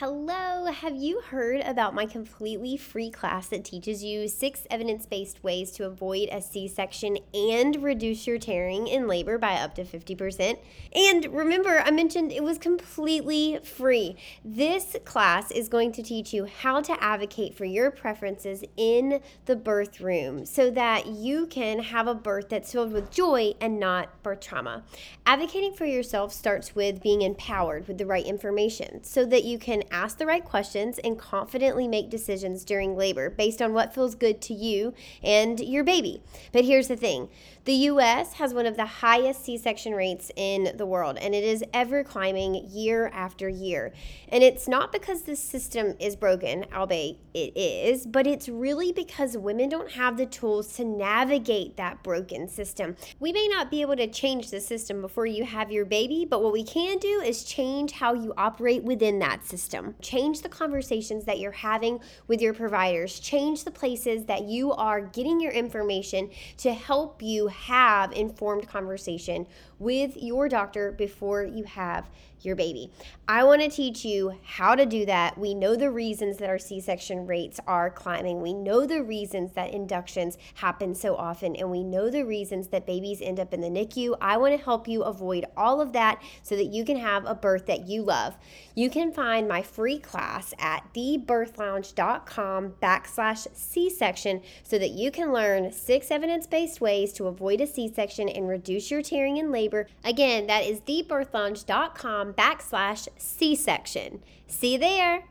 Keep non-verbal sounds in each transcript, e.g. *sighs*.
Hello, have you heard about my completely free class that teaches you six evidence based ways to avoid a C section and reduce your tearing in labor by up to 50%? And remember, I mentioned it was completely free. This class is going to teach you how to advocate for your preferences in the birth room so that you can have a birth that's filled with joy and not birth trauma. Advocating for yourself starts with being empowered with the right information so that you can ask the right questions and confidently make decisions during labor based on what feels good to you and your baby. But here's the thing the US has one of the highest C section rates in the world, and it is ever climbing year after year. And it's not because the system is broken, albeit it is, but it's really because women don't have the tools to navigate that broken system. We may not be able to change the system before you have your baby, but what we can do is change how you operate within that system. Change the conversations that you're having with your providers, change the places that you are getting your information to help you have informed conversation with your doctor before you have your baby. I want to teach you how to do that. We know the reasons that our C section rates are climbing. We know the reasons that inductions happen so often, and we know the reasons that babies end up in the NICU. I want to help you avoid all of that so that you can have a birth that you love. You can find my free class at thebirthlounge.com backslash C section so that you can learn six evidence based ways to avoid a C section and reduce your tearing and labor. Again, that is thebirthlounge.com backslash C section. See you there.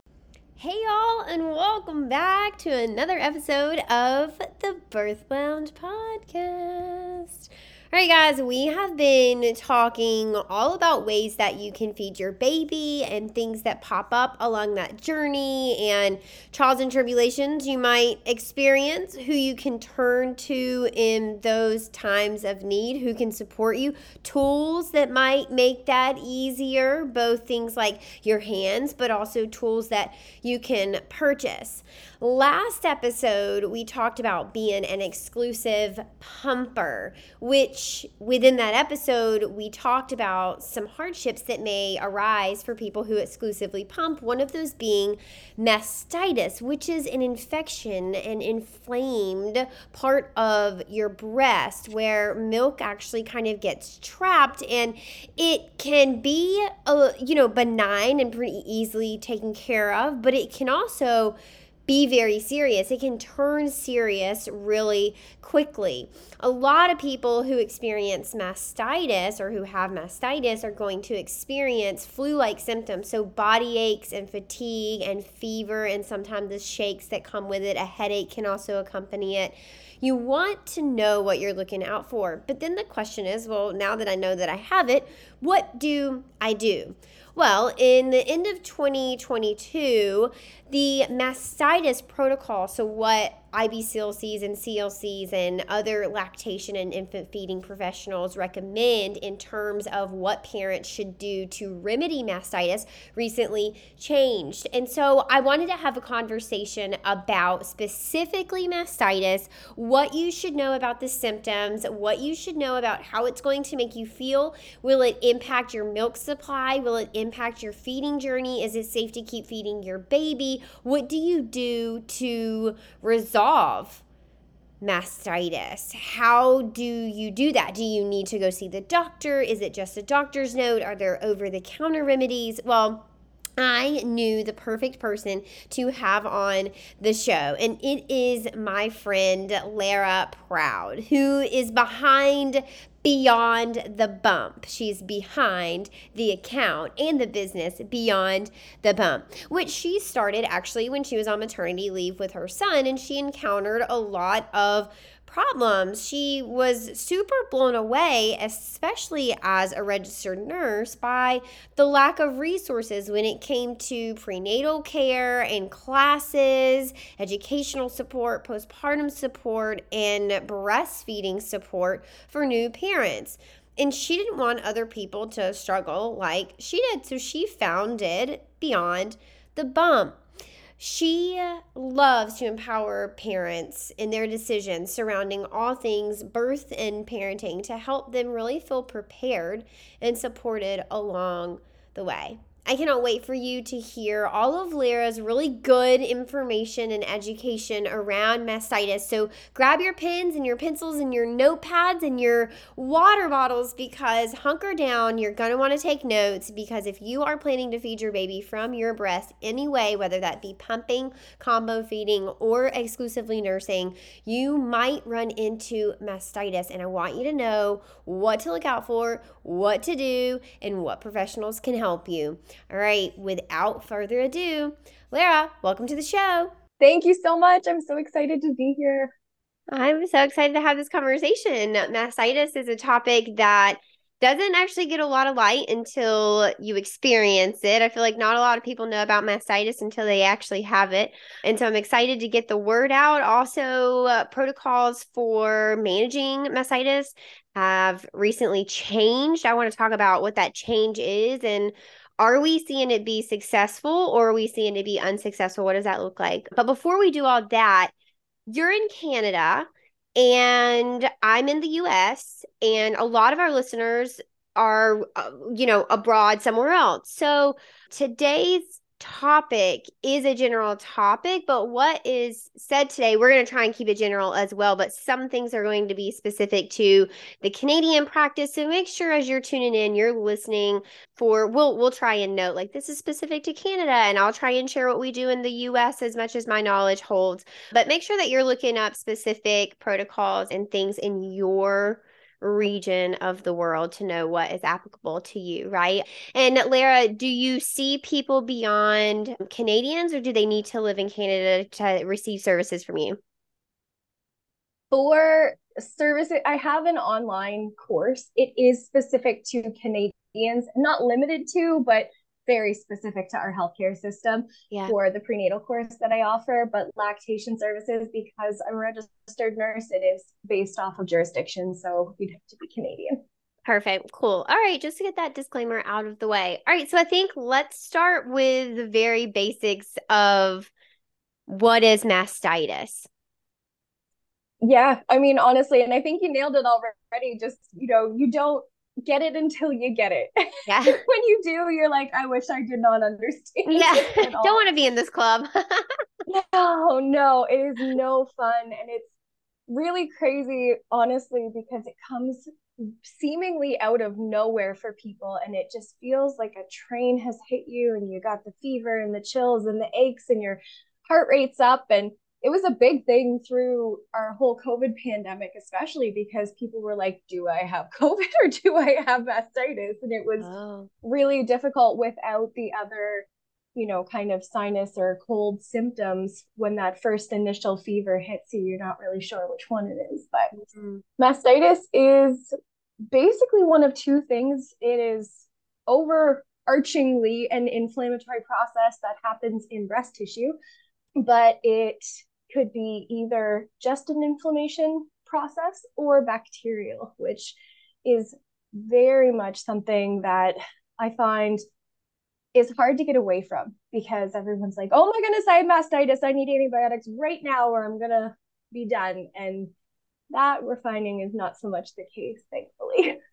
Hey, y'all, and welcome back to another episode of the Birth Lounge podcast. All right, guys, we have been talking all about ways that you can feed your baby and things that pop up along that journey and trials and tribulations you might experience, who you can turn to in those times of need, who can support you, tools that might make that easier, both things like your hands, but also tools that you can purchase. Last episode, we talked about being an exclusive pumper, which within that episode, we talked about some hardships that may arise for people who exclusively pump. One of those being mastitis, which is an infection, an inflamed part of your breast where milk actually kind of gets trapped and it can be, uh, you know, benign and pretty easily taken care of, but it can also be very serious. It can turn serious really quickly. A lot of people who experience mastitis or who have mastitis are going to experience flu like symptoms. So, body aches and fatigue and fever, and sometimes the shakes that come with it. A headache can also accompany it. You want to know what you're looking out for. But then the question is well, now that I know that I have it, what do I do? Well, in the end of 2022, the mastitis protocol, so what IBCLCs and CLCs and other lactation and infant feeding professionals recommend in terms of what parents should do to remedy mastitis recently changed. And so I wanted to have a conversation about specifically mastitis, what you should know about the symptoms, what you should know about how it's going to make you feel. Will it impact your milk supply? Will it impact your feeding journey? Is it safe to keep feeding your baby? What do you do to resolve mastitis. How do you do that? Do you need to go see the doctor? Is it just a doctor's note? Are there over the counter remedies? Well, I knew the perfect person to have on the show, and it is my friend Lara Proud, who is behind Beyond the Bump. She's behind the account and the business Beyond the Bump, which she started actually when she was on maternity leave with her son, and she encountered a lot of problems. She was super blown away, especially as a registered nurse, by the lack of resources when it came to prenatal care and classes, educational support, postpartum support, and breastfeeding support for new parents. And she didn't want other people to struggle like she did. So she founded Beyond the Bump. She loves to empower parents in their decisions surrounding all things birth and parenting to help them really feel prepared and supported along the way. I cannot wait for you to hear all of Lara's really good information and education around mastitis. So grab your pens and your pencils and your notepads and your water bottles because hunker down. You're going to want to take notes because if you are planning to feed your baby from your breast anyway, whether that be pumping, combo feeding, or exclusively nursing, you might run into mastitis. And I want you to know what to look out for, what to do, and what professionals can help you. All right, without further ado, Lara, welcome to the show. Thank you so much. I'm so excited to be here. I'm so excited to have this conversation. Mastitis is a topic that doesn't actually get a lot of light until you experience it. I feel like not a lot of people know about mastitis until they actually have it. And so I'm excited to get the word out. Also, uh, protocols for managing mastitis have recently changed. I want to talk about what that change is and are we seeing it be successful or are we seeing it be unsuccessful? What does that look like? But before we do all that, you're in Canada and I'm in the US, and a lot of our listeners are, uh, you know, abroad somewhere else. So today's topic is a general topic, but what is said today, we're going to try and keep it general as well. But some things are going to be specific to the Canadian practice. So make sure as you're tuning in, you're listening for we'll we'll try and note like this is specific to Canada, and I'll try and share what we do in the US as much as my knowledge holds. But make sure that you're looking up specific protocols and things in your region of the world to know what is applicable to you, right? And Lara, do you see people beyond Canadians or do they need to live in Canada to receive services from you? For services, I have an online course. It is specific to Canadians, not limited to, but very specific to our healthcare system yeah. for the prenatal course that I offer. But lactation services, because I'm a registered nurse, it is based off of jurisdiction. So you'd have to be Canadian. Perfect. Cool. All right. Just to get that disclaimer out of the way. All right. So I think let's start with the very basics of what is mastitis. Yeah. I mean, honestly, and I think you nailed it already. Just, you know, you don't get it until you get it. Yeah. *laughs* when you do, you're like, I wish I did not understand. Yeah. *laughs* Don't want to be in this club. *laughs* no, no, it is no fun. And it's really crazy, honestly, because it comes seemingly out of nowhere for people. And it just feels like a train has hit you and you got the fever and the chills and the aches and your heart rate's up. And it was a big thing through our whole COVID pandemic, especially because people were like, Do I have *laughs* COVID or do I have mastitis? And it was oh. really difficult without the other, you know, kind of sinus or cold symptoms when that first initial fever hits you. You're not really sure which one it is. But mm-hmm. mastitis is basically one of two things it is overarchingly an inflammatory process that happens in breast tissue but it could be either just an inflammation process or bacterial, which is very much something that I find is hard to get away from because everyone's like, oh my goodness, I have mastitis. I need antibiotics right now or I'm going to be done. And that we're finding is not so much the case, thankfully. *laughs*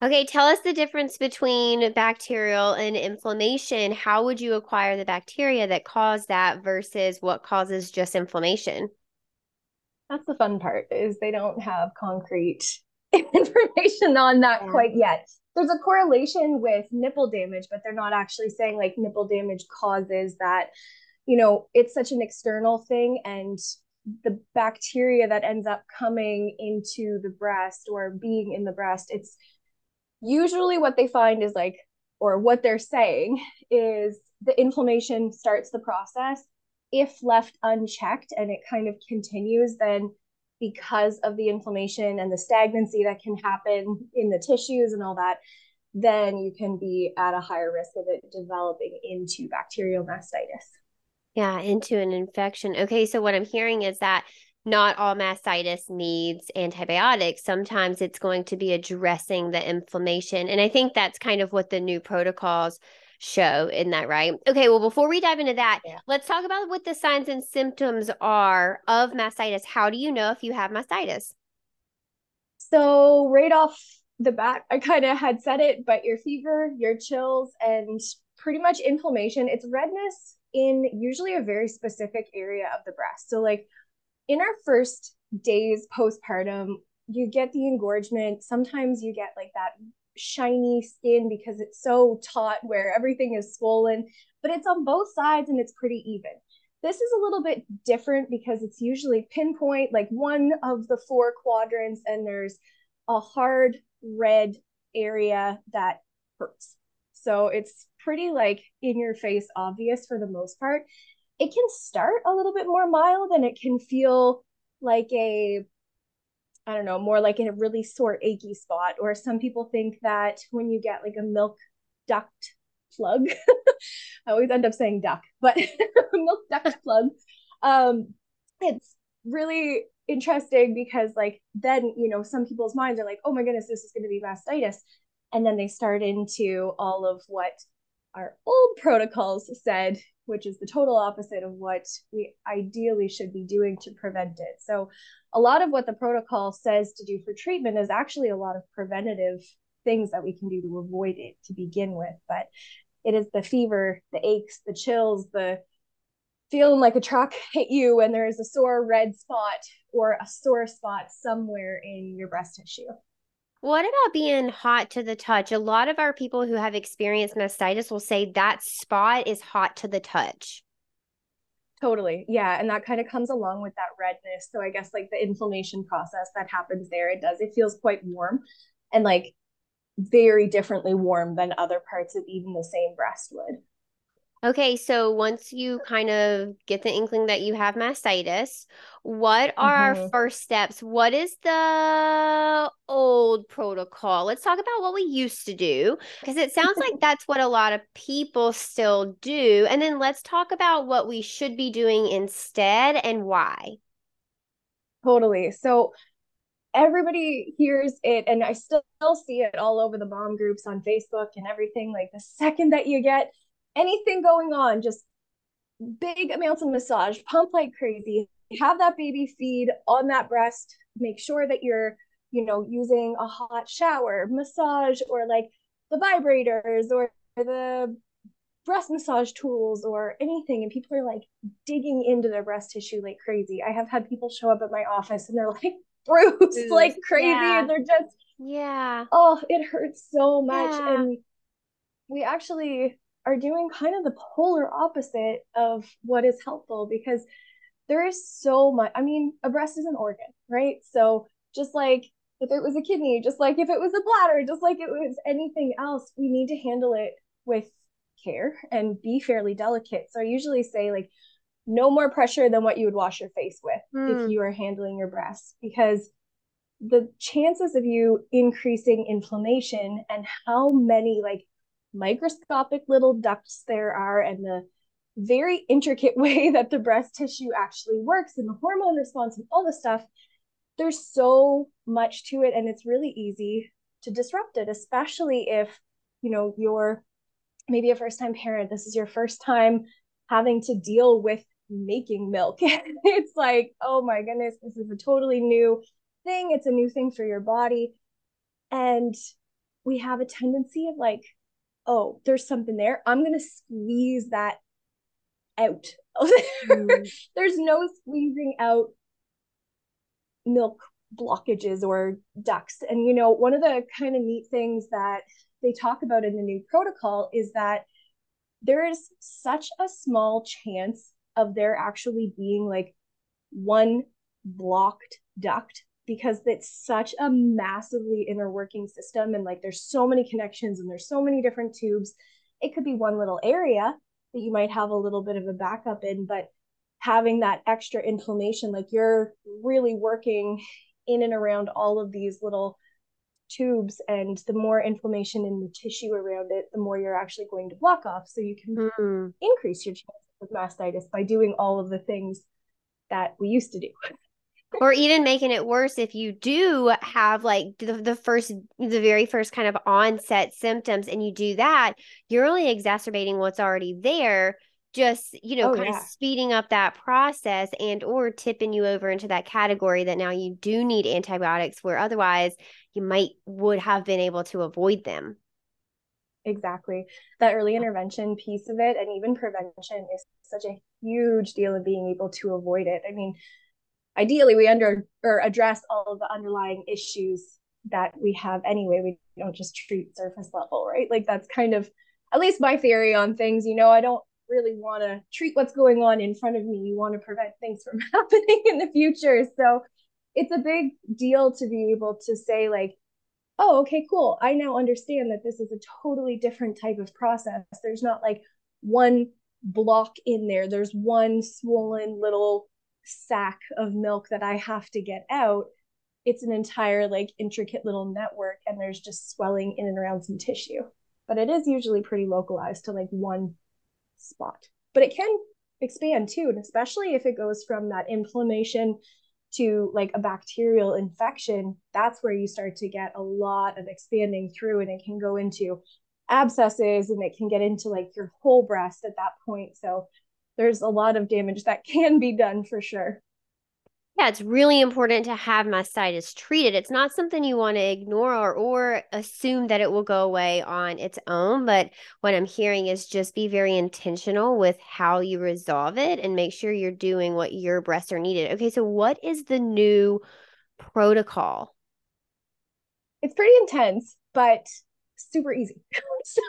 Okay, tell us the difference between bacterial and inflammation. How would you acquire the bacteria that cause that versus what causes just inflammation? That's the fun part is they don't have concrete *laughs* information on that yeah. quite yet. There's a correlation with nipple damage, but they're not actually saying like nipple damage causes that. You know, it's such an external thing and the bacteria that ends up coming into the breast or being in the breast, it's usually what they find is like, or what they're saying is the inflammation starts the process. If left unchecked and it kind of continues, then because of the inflammation and the stagnancy that can happen in the tissues and all that, then you can be at a higher risk of it developing into bacterial mastitis. Yeah, into an infection. Okay, so what I'm hearing is that not all mastitis needs antibiotics. Sometimes it's going to be addressing the inflammation. And I think that's kind of what the new protocols show in that, right? Okay, well, before we dive into that, yeah. let's talk about what the signs and symptoms are of mastitis. How do you know if you have mastitis? So, right off the bat, I kind of had said it, but your fever, your chills, and pretty much inflammation, it's redness in usually a very specific area of the breast. So, like in our first days postpartum, you get the engorgement. Sometimes you get like that shiny skin because it's so taut where everything is swollen, but it's on both sides and it's pretty even. This is a little bit different because it's usually pinpoint, like one of the four quadrants, and there's a hard red area that hurts. So it's pretty like in your face obvious for the most part it can start a little bit more mild and it can feel like a I don't know, more like in a really sore achy spot. Or some people think that when you get like a milk duct plug, *laughs* I always end up saying duck, but *laughs* milk duct *laughs* plug, um, it's really interesting because like then you know some people's minds are like, oh my goodness, this is going to be mastitis, and then they start into all of what our old protocols said which is the total opposite of what we ideally should be doing to prevent it. So, a lot of what the protocol says to do for treatment is actually a lot of preventative things that we can do to avoid it to begin with. But it is the fever, the aches, the chills, the feeling like a truck *laughs* hit you and there is a sore red spot or a sore spot somewhere in your breast tissue. What about being hot to the touch? A lot of our people who have experienced mastitis will say that spot is hot to the touch. Totally. Yeah. And that kind of comes along with that redness. So I guess like the inflammation process that happens there, it does, it feels quite warm and like very differently warm than other parts of even the same breast would. Okay, so once you kind of get the inkling that you have mastitis, what are mm-hmm. our first steps? What is the old protocol? Let's talk about what we used to do because it sounds like *laughs* that's what a lot of people still do. And then let's talk about what we should be doing instead and why. Totally. So everybody hears it and I still see it all over the mom groups on Facebook and everything like the second that you get anything going on, just big amounts of massage, pump like crazy, have that baby feed on that breast, make sure that you're, you know, using a hot shower, massage, or like the vibrators or the breast massage tools or anything. And people are like digging into their breast tissue like crazy. I have had people show up at my office and they're *laughs* like bruised like crazy yeah. and they're just, yeah. Oh, it hurts so much. Yeah. And we actually are doing kind of the polar opposite of what is helpful because there is so much. I mean, a breast is an organ, right? So just like if it was a kidney, just like if it was a bladder, just like it was anything else, we need to handle it with care and be fairly delicate. So I usually say like no more pressure than what you would wash your face with mm. if hmm. you are handling your breast because the chances of you increasing inflammation and how many like microscopic little ducts there are and the very intricate *laughs* way that the breast tissue actually works and the hormone response and all the stuff. There's so much to it, and it's really easy to disrupt it, especially if you know you're maybe a first time parent. This is your first time having to deal with making milk. *laughs* it's like, oh my goodness, this is a totally new thing. It's a new thing for your body. And we have a tendency of like, oh, there's something there. I'm going to squeeze that out. mm. *laughs* there's no squeezing out milk blockages or ducts. And, you know, one of the kind of neat things that they talk about in the new protocol is that there is such a small chance of there actually being like one blocked duct because it's such a massively inner working system and like there's so many connections and there's so many different tubes it could be one little area that you might have a little bit of a backup in but having that extra inflammation like you're really working in and around all of these little tubes and the more inflammation in the tissue around it the more you're actually going to block off so you can mm. increase your chance of mastitis by doing all of the things that we used to do or even making it worse if you do have like the, the first the very first kind of onset symptoms and you do that you're only exacerbating what's already there just you know oh, kind yeah. of speeding up that process and or tipping you over into that category that now you do need antibiotics where otherwise you might would have been able to avoid them. Exactly. That early oh. intervention piece of it and even prevention is such a huge deal of being able to avoid it. I mean ideally we under or address all of the underlying issues that we have anyway. We don't just treat surface level right? Like that's kind of at least my theory on things you know i don't really want to treat what's going on in front of me. You want to prevent things from *laughs* happening in the future. So it's a big deal to be able to say like oh okay cool. I now understand that this is a totally different type of process. There's not like one block in there. There's one swollen little sack of milk that I have to get out, it's an entire like intricate little network and there's just swelling in and around some tissue. But it is usually pretty localized to like one spot. But it can expand too, and especially if it goes from that inflammation to like a bacterial infection, that's where you start to get a lot of expanding through and it can go into abscesses and it can get into like your whole breast at that point. So there's a lot of damage that can be done for sure. Yeah, it's really important to have mastitis treated. It's not something you want to ignore or, or assume that it will go away on its own. But what I'm hearing is just be very intentional with how you resolve it and make sure you're doing what your breasts are needed. Okay, so what is the new protocol? It's pretty intense, but super easy. *laughs* so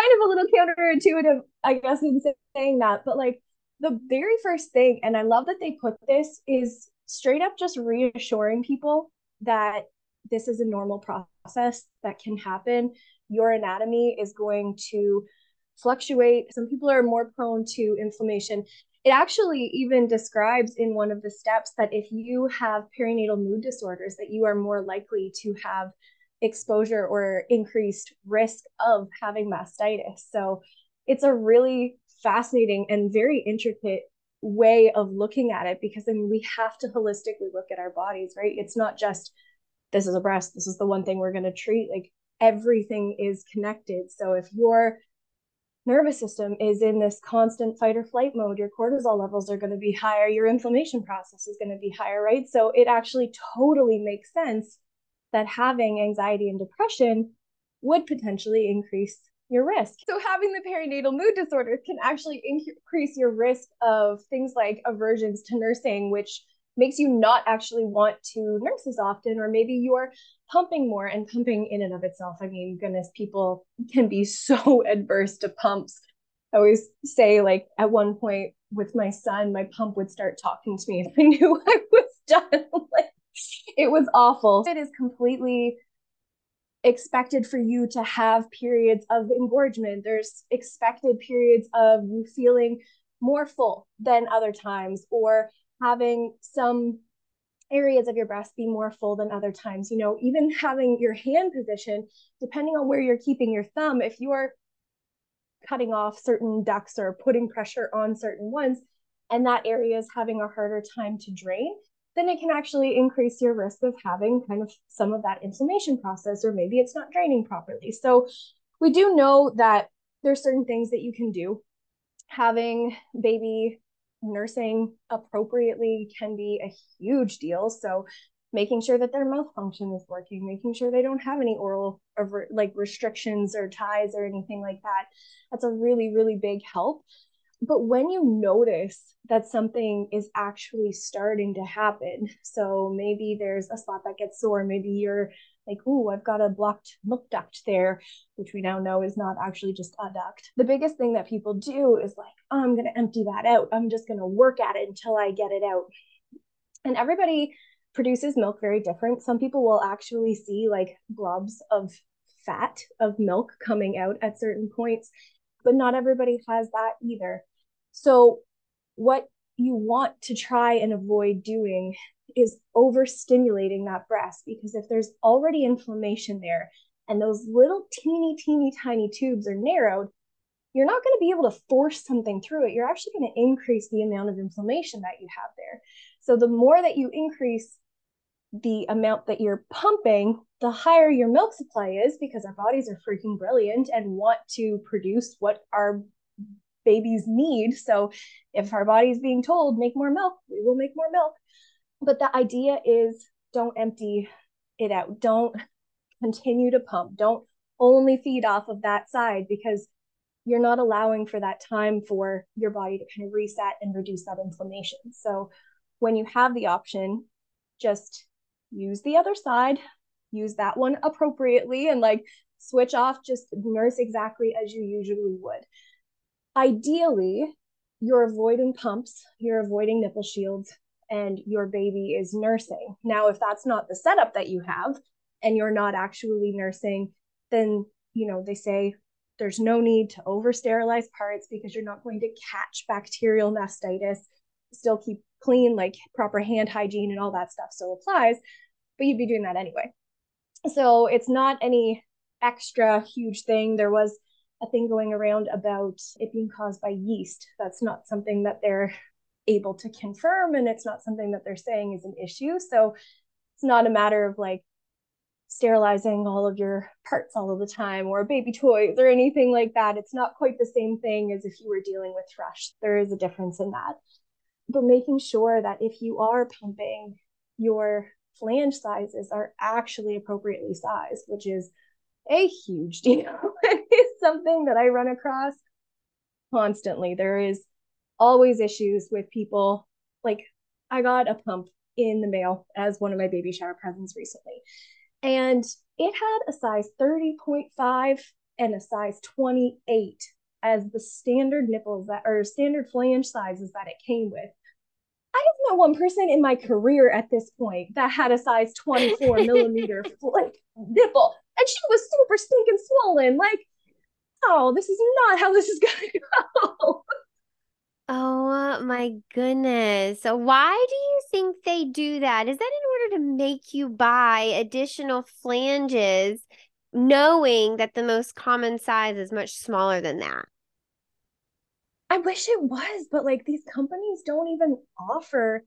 kind of a little counterintuitive, I guess, in saying that. But like the very first thing, and I love that they put this, is straight up just reassuring people that this is a normal process that can happen. Your anatomy is going to fluctuate. Some people are more prone to inflammation. It actually even describes in one of the steps that if you have perinatal mood disorders, that you are more likely to have exposure or increased risk of having mastitis. So it's a really fascinating and very intricate way of looking at it because I mean we have to holistically look at our bodies, right? It's not just this is a breast, this is the one thing we're going to treat. Like everything is connected. So if your nervous system is in this constant fight or flight mode, your cortisol levels are going to be higher, your inflammation process is going to be higher, right? So it actually totally makes sense that having anxiety and depression would potentially increase your risk. So, having the perinatal mood disorder can actually increase your risk of things like aversions to nursing, which makes you not actually want to nurse as often, or maybe you're pumping more and pumping in and of itself. I mean, goodness, people can be so *laughs* adverse to pumps. I always say, like, at one point with my son, my pump would start talking to me if I knew *laughs* I was done. *laughs* like, it was awful. It is completely expected for you to have periods of engorgement. There's expected periods of you feeling more full than other times or having some areas of your breast be more full than other times. You know, even having your hand position, depending on where you're keeping your thumb, if you're cutting off certain ducts or putting pressure on certain ones, and that area is having a harder time to drain, then it can actually increase your risk of having kind of some of that inflammation process, or maybe it's not draining properly. So we do know that there's certain things that you can do. Having baby nursing appropriately can be a huge deal. So making sure that their mouth function is working, making sure they don't have any oral or like restrictions or ties or anything like that. That's a really, really big help. But when you notice that something is actually starting to happen, so maybe there's a spot that gets sore, maybe you're like, oh, I've got a blocked milk duct there, which we now know is not actually just a duct. The biggest thing that people do is like, oh, I'm going to empty that out. I'm just going to work at it until I get it out. And everybody produces milk very different. Some people will actually see like globs of fat of milk coming out at certain points, but not everybody has that either. So, what you want to try and avoid doing is overstimulating that breast because if there's already inflammation there and those little teeny, teeny, tiny tubes are narrowed, you're not going to be able to force something through it. You're actually going to increase the amount of inflammation that you have there. So, the more that you increase the amount that you're pumping, the higher your milk supply is because our bodies are freaking brilliant and want to produce what our babies need. So if our body's being told make more milk, we will make more milk. But the idea is don't empty it out. Don't continue to pump. Don't only feed off of that side because you're not allowing for that time for your body to kind of reset and reduce that inflammation. So when you have the option, just use the other side, use that one appropriately and like switch off, just nurse exactly as you usually would ideally, you're avoiding pumps, you're avoiding nipple shields, and your baby is nursing. Now, if that's not the setup that you have and you're not actually nursing, then, you know, they say there's no need to over sterilize parts because you're not going to catch bacterial mastitis. Still keep clean, like proper hand hygiene and all that stuff still applies, but you'd be doing that anyway. So it's not any extra huge thing. There was a thing going around about it being caused by yeast. That's not something that they're able to confirm, and it's not something that they're saying is an issue. So it's not a matter of like sterilizing all of your parts all of the time or baby toys or anything like that. It's not quite the same thing as if you were dealing with thrush. There is a difference in that. But making sure that if you are pumping, your flange sizes are actually appropriately sized, which is a huge *laughs* deal. it is something that I run across constantly. There is always issues with people. Like, I got a pump in the mail as one of my baby shower presents recently, and it had a size 30.5 and a size 28 as the standard nipples that are standard flange sizes that it came with. I have met one person in my career at this point that had a size 24 *laughs* millimeter like nipple and she was super stinking swollen. Like, oh, this is not how this is gonna *laughs* go. Oh my goodness. So why do you think they do that? Is that in order to make you buy additional flanges, knowing that the most common size is much smaller than that? I wish it was, but like these companies don't even offer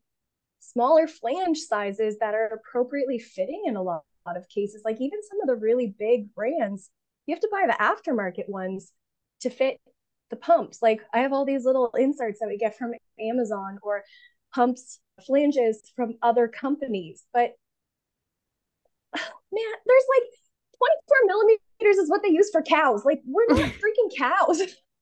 smaller flange sizes that are appropriately fitting in a lot lot of cases. Like even some of the really big brands, you have to buy the aftermarket ones to fit the pumps. Like I have all these little inserts that we get from Amazon or pumps, flanges from other companies. But *sighs* man, there's like 24 millimeters is what they use for cows. Like we're not *laughs* freaking cows. *laughs*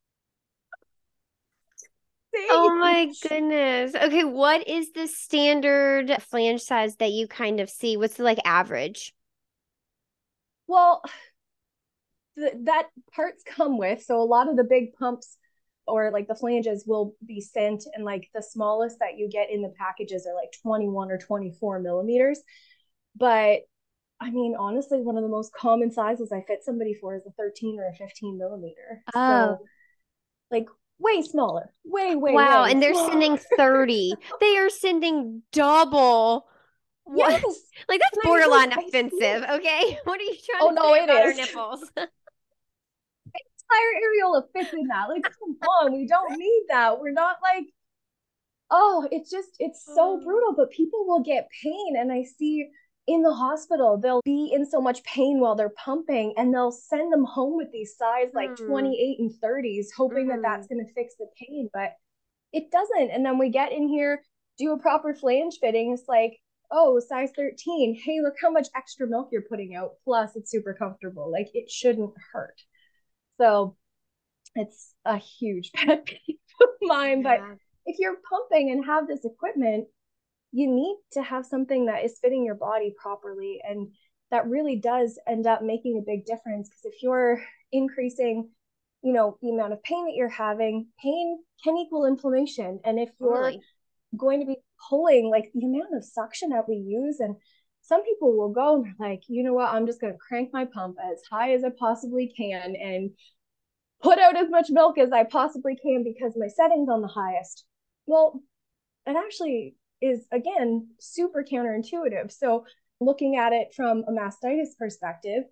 oh my goodness. Okay, what is the standard flange size that you kind of see? What's the like average? Well, th- that parts come with. So a lot of the big pumps or like the flanges will be sent and like the smallest that you get in the packages are like 21 or 24 millimeters. But I mean, honestly, one of the most common sizes I fit somebody for is a 13 or a 15 millimeter. Oh. So, like way smaller, way, way. Wow. Way and they're sending *laughs* 30. they are sending double. What? Yes. Like that's borderline offensive. Okay. *laughs* What are you trying oh, to no, about is. our nipples? *laughs* entire areola fits in that. Like, come on, we don't need that. We're not like, oh, it's just, it's so mm. brutal. But people will get pain. And I see in the hospital, they'll be in so much pain while they're pumping and they'll send them home with these size like mm. 28 and 30s, hoping mm. that that's mm-hmm. going to fix the pain. But it doesn't. And then we get in here, do a proper flange fitting. It's like, oh, size 13. Hey, look how much extra milk you're putting out. Plus, it's super comfortable. Like, it shouldn't hurt. So, it's a huge *laughs* pet peeve of mine. Yeah. But if you're pumping and have this equipment, you need to have something that is fitting your body properly. And that really does end up making a big difference because if you're increasing you know the amount of pain that you're having pain can equal inflammation and if you're totally. going to be pulling like the amount of suction that we use and some people will go and they're like you know what i'm just going to crank my pump as high as i possibly can and put out as much milk as i possibly can because my setting's on the highest well it actually is again super counterintuitive so looking at it from a mastitis perspective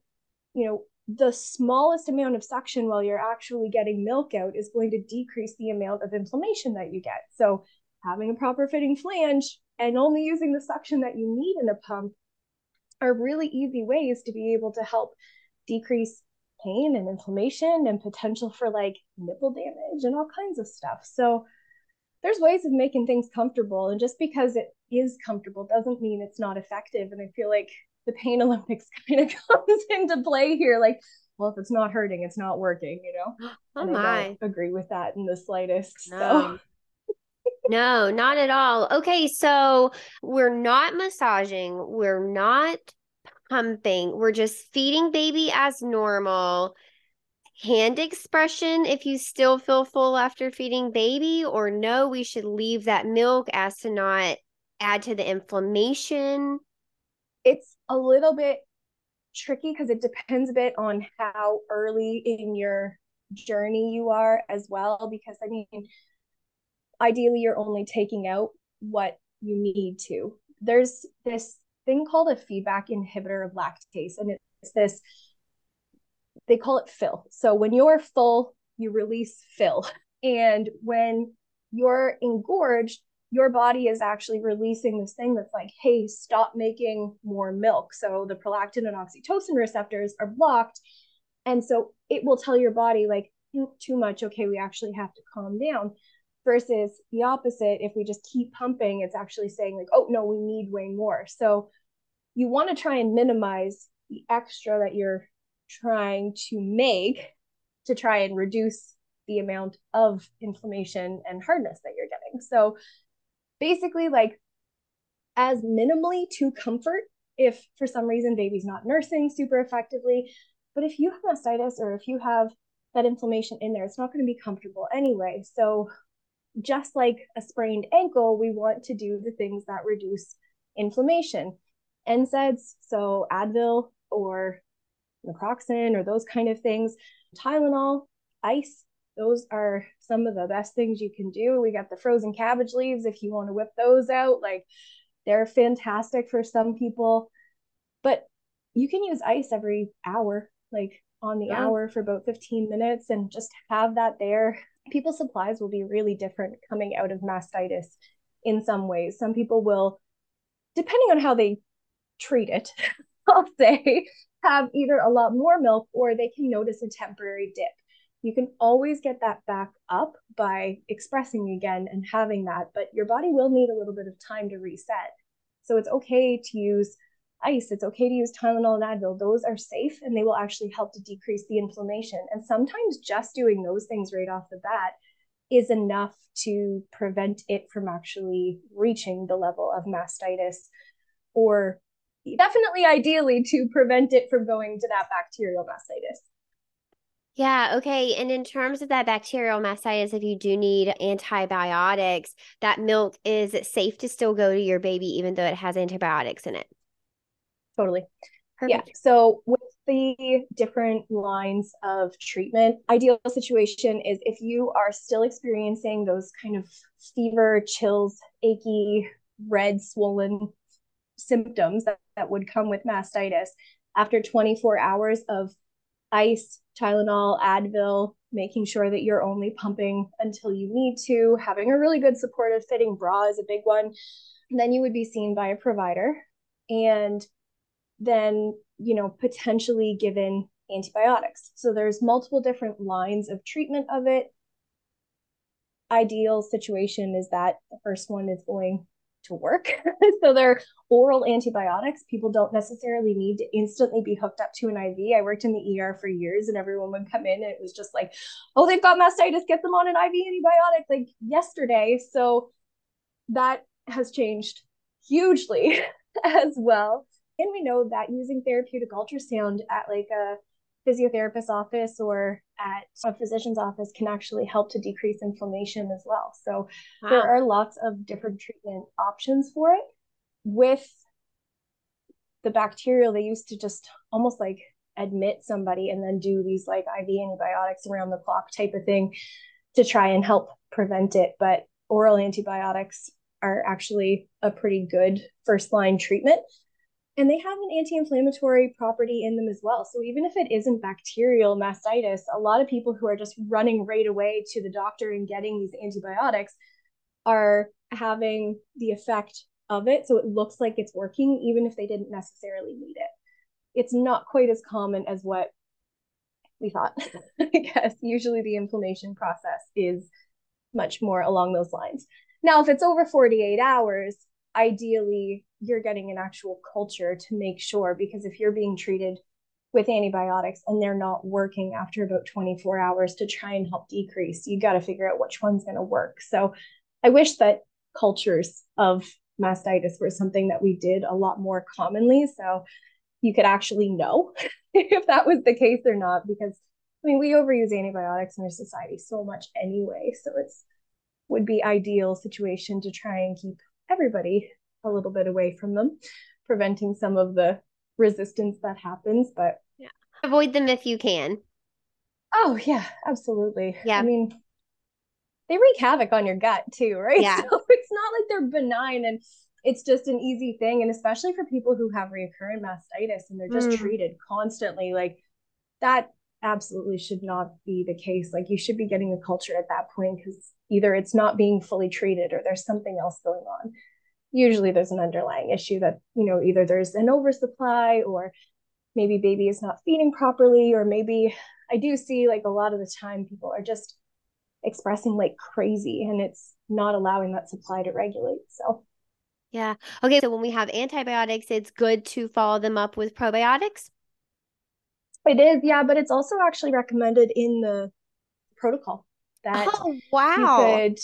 you know the smallest amount of suction while you're actually getting milk out is going to decrease the amount of inflammation that you get. So, having a proper fitting flange and only using the suction that you need in a pump are really easy ways to be able to help decrease pain and inflammation and potential for like nipple damage and all kinds of stuff. So, there's ways of making things comfortable. And just because it is comfortable doesn't mean it's not effective. And I feel like the pain *laughs* Olympics kind of *laughs* comes into play here. Like, well, if it's not hurting, it's not working, you know? *gasps* Oh and my. I agree with that in the slightest. No. So. *laughs* no, not at all. Okay, so we're not massaging, we're not pumping, we're just feeding baby as normal. Hand expression if you still feel full after feeding baby, or no, we should leave that milk as to not add to the inflammation. It's a little bit tricky because it depends a bit on how early in your journey you are as well. Because I mean, ideally, you're only taking out what you need to. There's this thing called a feedback inhibitor of lactase, and it's this they call it fill. So when you're full, you release fill. And when you're engorged, your body is actually releasing this thing that's like, hey, stop making more milk. So the prolactin and oxytocin receptors are blocked. And so it will tell your body, like, mm, too much. Okay, we actually have to calm down. Versus the opposite, if we just keep pumping, it's actually saying, like, oh, no, we need way more. So you want to try and minimize the extra that you're trying to make to try and reduce the amount of inflammation and hardness that you're getting. So basically like as minimally to comfort if for some reason baby's not nursing super effectively. But if you have mastitis or if you have that inflammation in there, it's not going to be comfortable anyway. So just like a sprained ankle, we want to do the things that reduce inflammation. NSAIDs, so Advil or naproxen or those kind of things, Tylenol, ice, those are some of the best things you can do. We got the frozen cabbage leaves if you want to whip those out. Like they're fantastic for some people. But you can use ice every hour, like on the yeah. hour for about 15 minutes and just have that there. People's supplies will be really different coming out of mastitis in some ways. Some people will, depending on how they treat it, *laughs* I'll say, *laughs* have either a lot more milk or they can notice a temporary dip you can always get that back up by expressing again and having that, but your body will need a little bit of time to reset. So it's okay to use ice, it's okay to use Tylenol and Advil. Those are safe and they will actually help to decrease the inflammation. And sometimes just doing those things right off the bat is enough to prevent it from actually reaching the level of mastitis or definitely ideally to prevent it from going to that bacterial mastitis. Yeah, okay. And in terms of that bacterial mastitis, if you do need antibiotics, that milk is safe to still go to your baby even though it has antibiotics in it. Totally. Perfect. Yeah. So with the different lines of treatment, ideal situation is if you are still experiencing those kind of fever, chills, achy, red, swollen symptoms that, that would come with mastitis after 24 hours of ice, Tylenol, Advil, making sure that you're only pumping until you need to, having a really good supportive fitting bra is a big one. And then you would be seen by a provider and then, you know, potentially given antibiotics. So there's multiple different lines of treatment of it. Ideal situation is that the first one is going to work. *laughs* so they're oral antibiotics. People don't necessarily need to instantly be hooked up to an IV. I worked in the ER for years and everyone would come in and it was just like, oh, they've got mastitis, get them on an IV antibiotic like yesterday. So that has changed hugely *laughs* as well. And we know that using therapeutic ultrasound at like a physiotherapist's office or at a physician's office can actually help to decrease inflammation as well. So wow. there are lots of different treatment options for it. With the bacterial, they used to just almost like admit somebody and then do these like IV antibiotics around the clock type of thing to try and help prevent it. But oral antibiotics are actually a pretty good first line treatment and they have an anti-inflammatory property in them as well. So even if it isn't bacterial mastitis a lot of people who are just running right away to the doctor and getting these antibiotics are having the effect of it. So it looks like it's working even if they didn't necessarily need it. It's not quite as common as what we thought *laughs* i guess. Usually the inflammation process is much more along those lines. Now if it's over 48 hours ideally you're getting an actual culture to make sure because if you're being treated with antibiotics and they're not working after about 24 hours to try and help decrease you got to figure out which one's going to work. So i wish that cultures of mastitis were something that we did a lot more commonly so you could actually know *laughs* if that was the case or not because i mean we overuse antibiotics in our society so much anyway so it's would be ideal situation to try and keep everybody a little bit away from them, preventing some of the resistance that happens. But yeah, avoid them if you can. Oh, yeah, absolutely. Yeah. I mean, they wreak havoc on your gut too, right? Yeah. *laughs* So it's not like they're benign and it's just an easy thing. And especially for people who have recurrent mastitis and they're just mm. treated constantly, like that absolutely should not be the case. Like you should be getting a culture at that point because either it's not being fully treated or there's something else going on usually there's an underlying issue that you know either there's an oversupply or maybe baby is not feeding properly or maybe i do see like a lot of the time people are just expressing like crazy and it's not allowing that supply to regulate so yeah. Okay so when we have antibiotics it's good to follow them up with probiotics? It is yeah but it's also actually recommended in the protocol that oh wow. you could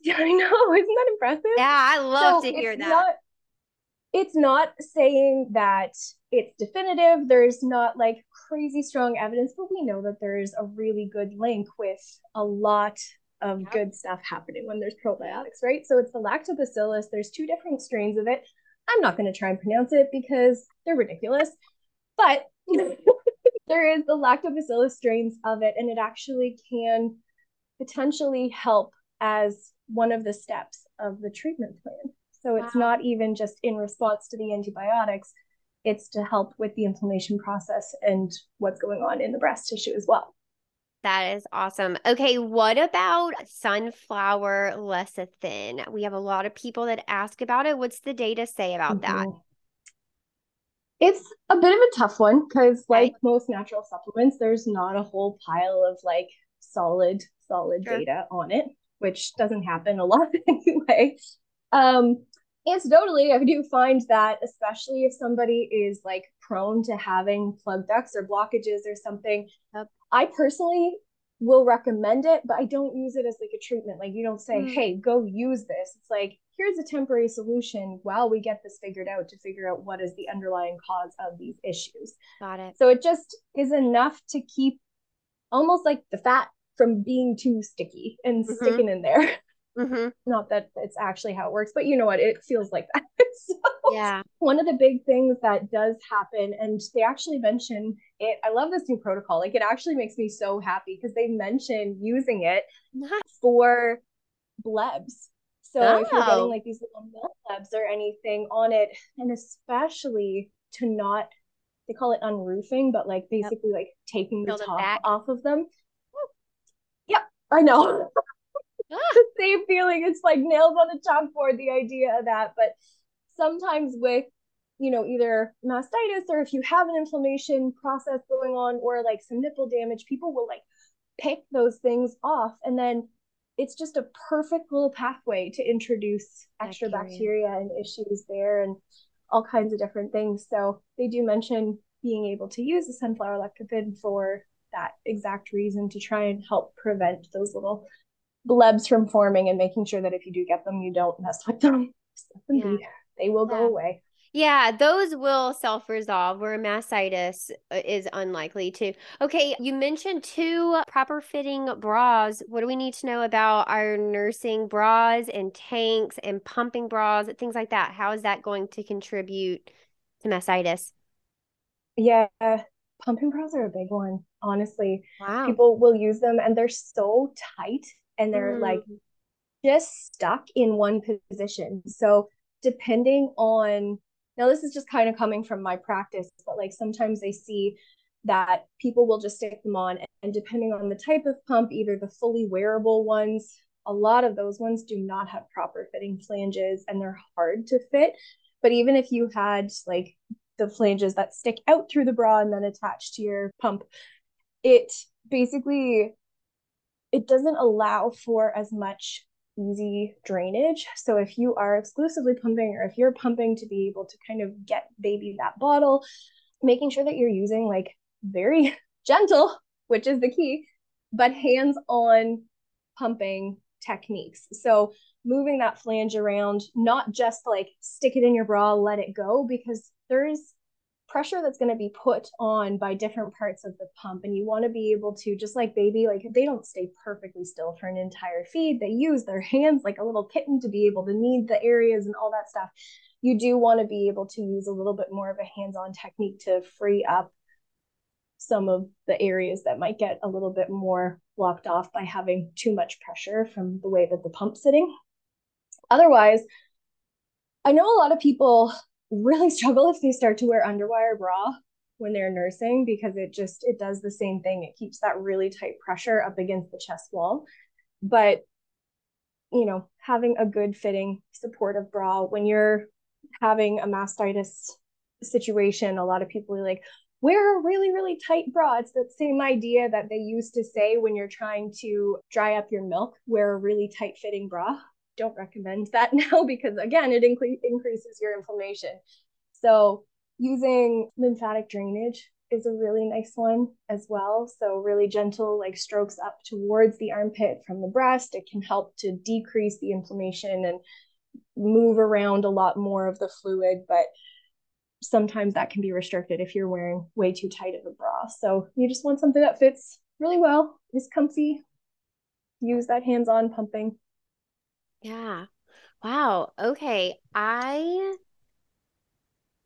*laughs* yeah, I know. Isn't that impressive? Yeah, I love so to hear that. Not, it's not saying that it's definitive. There's not like crazy strong evidence, but we know that there's a really good link with a lot of good stuff happening when there's probiotics, right? So it's the lactobacillus. There's two different strains of it. I'm not going to try and pronounce it because they're ridiculous, but *laughs* *laughs* there is the lactobacillus strains of it, and it actually can potentially help as one of the steps of the treatment plan. So it's wow. not even just in response to the antibiotics, it's to help with the inflammation process and what's going on in the breast tissue as well. That is awesome. Okay, what about sunflower lecithin? We have a lot of people that ask about it. What's the data say about mm-hmm. that? It's a bit of a tough one because, like most natural supplements, there's not a whole pile of like solid, solid sure. data on it which doesn't happen a lot *laughs* anyway. Um, anecdotally, I do find that, especially if somebody is like prone to having plug ducts or blockages or something. I personally will recommend it, but I don't use it as like a treatment. Like you don't say, mm. hey, go use this. It's like, here's a temporary solution while we get this figured out to figure out what is the underlying cause of these issues. Got it. So it just is enough to keep almost like the fat from being too sticky and mm-hmm. sticking in there. *laughs* Mm-hmm. Not that it's actually how it works, but you know what? It feels like that. *laughs* so, yeah. One of the big things that does happen, and they actually mention it. I love this new protocol. Like, it actually makes me so happy because they mention using it nice. for blebs. So oh. if you're getting oh. like these little milk blebs or anything on it, and especially to not they call it unroofing, but like basically yep. like taking the top off of them. I know. Ah. *laughs* the same feeling. It's like nails on the chalkboard, the idea of that. But sometimes with, you know, either mastitis or if you have an inflammation process going on or like some nipple damage, people will like pick those things off and then it's just a perfect little pathway to introduce extra bacteria, bacteria and issues there and all kinds of different things. So they do mention being able to use the sunflower lecithin for that exact reason to try and help prevent those little blebs from forming and making sure that if you do get them, you don't mess with them. Yeah. They will yeah. go away. Yeah, those will self resolve where mastitis uh, is unlikely to. Okay, you mentioned two proper fitting bras. What do we need to know about our nursing bras and tanks and pumping bras, things like that? How is that going to contribute to mastitis? Yeah, pumping bras are a big one, honestly. Wow. People will use them and they're so tight and they're mm. like just stuck in one position. So, depending on now, this is just kind of coming from my practice, but like sometimes I see that people will just stick them on, and depending on the type of pump, either the fully wearable ones, a lot of those ones do not have proper fitting flanges and they're hard to fit. But even if you had like the flanges that stick out through the bra and then attach to your pump, it basically it doesn't allow for as much easy drainage. So if you are exclusively pumping or if you're pumping to be able to kind of get baby that bottle, making sure that you're using like very *laughs* gentle, which is the key, but hands-on pumping techniques. So moving that flange around, not just like stick it in your bra, let it go, because there's pressure that's going to be put on by different parts of the pump and you want to be able to just like baby like they don't stay perfectly still for an entire feed. They use their *laughs* hands like a little kitten to be able to knead the areas and all that stuff. You do want to be able to use a little bit more of a hands-on technique to free up some of the areas that might get a little bit more blocked off by having too much pressure from the way that the pump's sitting. Otherwise i know a lot of people really struggle if they start to wear underwire bra when they're nursing because it just it does the same thing. It keeps that really tight pressure up against the chest wall. But you know having a good fitting supportive bra when you're having a mastitis situation a lot of people are like wear a really really tight bra. It's that same idea that they used to say when you're trying to dry up your milk wear a really tight fitting bra don't recommend that *laughs* now because again it inc- increases your inflammation. So using lymphatic drainage is a really nice one as well. So really gentle like strokes up towards the armpit from the breast. It can help to decrease the inflammation and move around a lot more of the fluid but sometimes that can be restricted if you're wearing way too tight of a bra. So you just want something that fits really well is comfy use that hands-on pumping yeah. Wow. Okay. I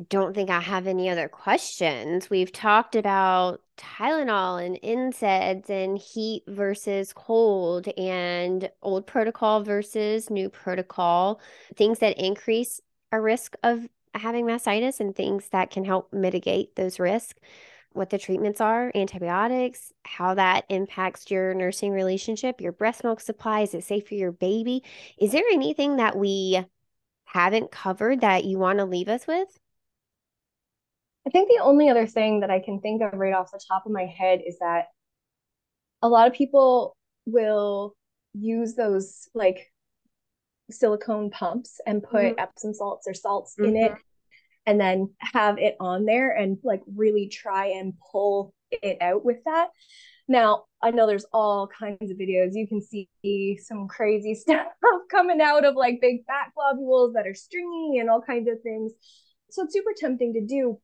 don't think I have any other questions. We've talked about Tylenol and NSAIDs and heat versus cold and old protocol versus new protocol, things that increase our risk of having mastitis and things that can help mitigate those risks what the treatments are, antibiotics, how that impacts your nursing relationship, your breast milk supply. Is it safe for your baby? Is there anything that we haven't covered that you want to leave us with? I think the only other thing that I can think of right off the top of my head is that a lot of people will use those like silicone pumps and put mm-hmm. Epsom salts or salts mm-hmm. in it and then have it on there and like really try and pull it out with that. Now, I know there's all kinds of videos. You can see some crazy *laughs* stuff coming out of like big fat globules that are stringy and all kinds of things. So it's super tempting to do.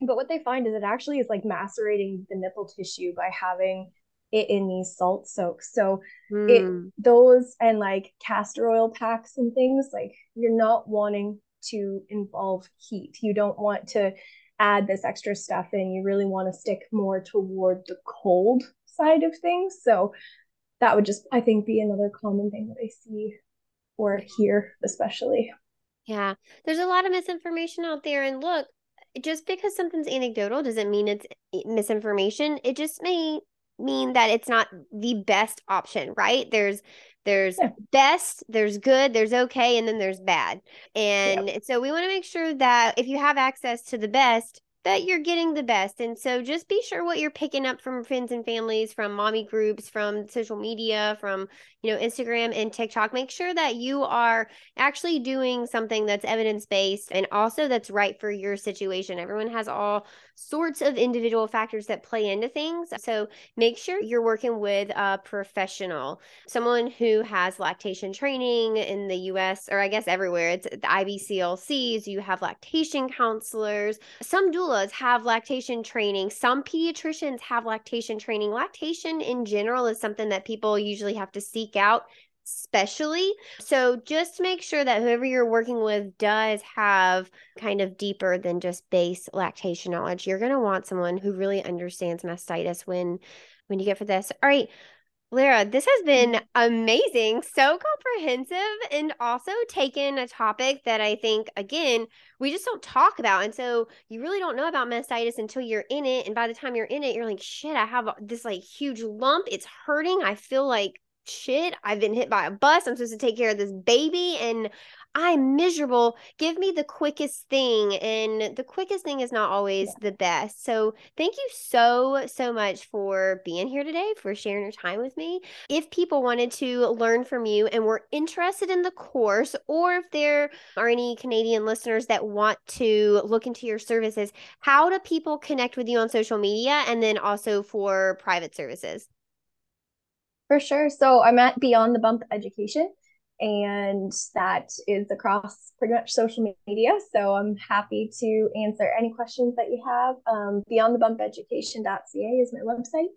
But what they find is it actually is like macerating the nipple tissue by having it in these salt soaks. So mm. it hmm. those and like castor oil packs and things like you're not wanting to involve heat. You don't want to add this extra stuff in. You really want to stick more toward the cold side of things. So that would just, I think, be another common thing that I see or hear, especially. Yeah. There's a lot of misinformation out there. And look, just because something's anecdotal doesn't mean it's misinformation. It just may mean that it's not the best option, right? There's there's yeah. best, there's good, there's okay, and then there's bad. And so we want to make sure that if you have access to the best, that you're getting the best. And so just be sure what you're picking up from friends and families, from mommy groups, from social media, from, you know, Instagram and TikTok. Make sure that you are actually doing something that's evidence based and also that's right for your situation. Everyone has all sorts of individual factors that play into things. So make sure you're working with a professional, someone who has lactation training in the US or I guess everywhere. It's the IBCLCs, you have lactation counselors. Some doulas have lactation training, some pediatricians have lactation training. Lactation in general is something that people usually have to seek out especially. So just make sure that whoever you're working with does have kind of deeper than just base lactation knowledge. You're going to want someone who really understands mastitis when when you get for this. All right. Lara, this has been mm-hmm. amazing, so comprehensive, and also taken a topic that I think, again, we just don't talk about. And so you really don't know about mastitis until you're in it. And by the time you're in it, you're like, shit, I have this like huge lump. It's hurting. I feel like shit. I've been hit by a bus. I'm supposed to take care of this baby and I'm miserable. Give me the quickest thing. And the quickest thing is not always yeah. the best. So thank you so, so much for being here today, for sharing your time with me. If people wanted to learn from you and were interested in the course, or if there are any Canadian listeners that want to look into your services, how do people connect with you on social media and then also for private services? For sure. So I'm at Beyond the Bump Education, and that is across pretty much social media. So I'm happy to answer any questions that you have. Um, beyondthebumpeducation.ca is my website,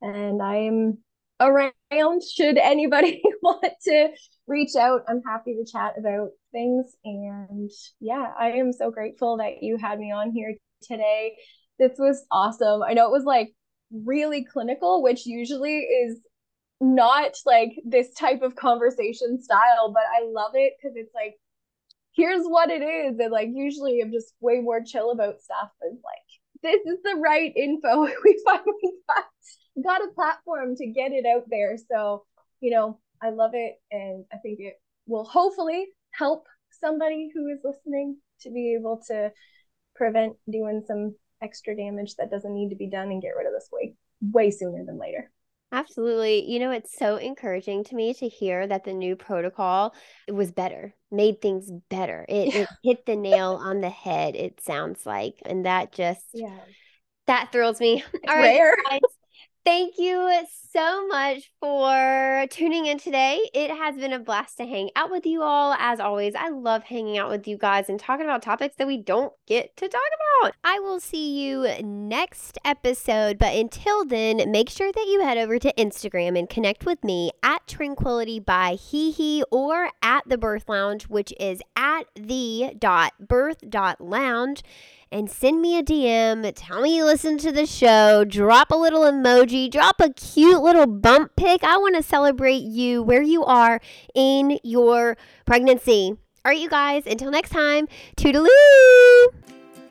and I'm around should anybody *laughs* want to reach out. I'm happy to chat about things. And yeah, I am so grateful that you had me on here today. This was awesome. I know it was like really clinical, which usually is not like this type of conversation style, but I love it because it's like, here's what it is. And like, usually I'm just way more chill about stuff. And like, this is the right info. *laughs* We finally got, got a platform to get it out there. So, you know, I love it. And I think it will hopefully help somebody who is listening to be able to prevent doing some extra damage that doesn't need to be done and get rid of this way way sooner than later. Absolutely. You know, it's so encouraging to me to hear that the new protocol was better, made things better. It, yeah. it *laughs* hit the nail on the head, it sounds like. And that just, yeah, that thrills me. *laughs* All right, *laughs* Thank you so much for tuning in today. It has been a blast to hang out with you all. As always, I love hanging out with you guys and talking about topics that we don't get to talk about. I will see you next episode, but until then, make sure that you head over to Instagram and connect with me at Tranquility by HeHe or at the Birth Lounge, which is at the dot birth dot lounge and send me a DM. Tell me you listen to the show. Drop a little emoji. Drop a cute little bump pic. I want to celebrate you where you are in your pregnancy. All right, you guys, until next time, toodaloo!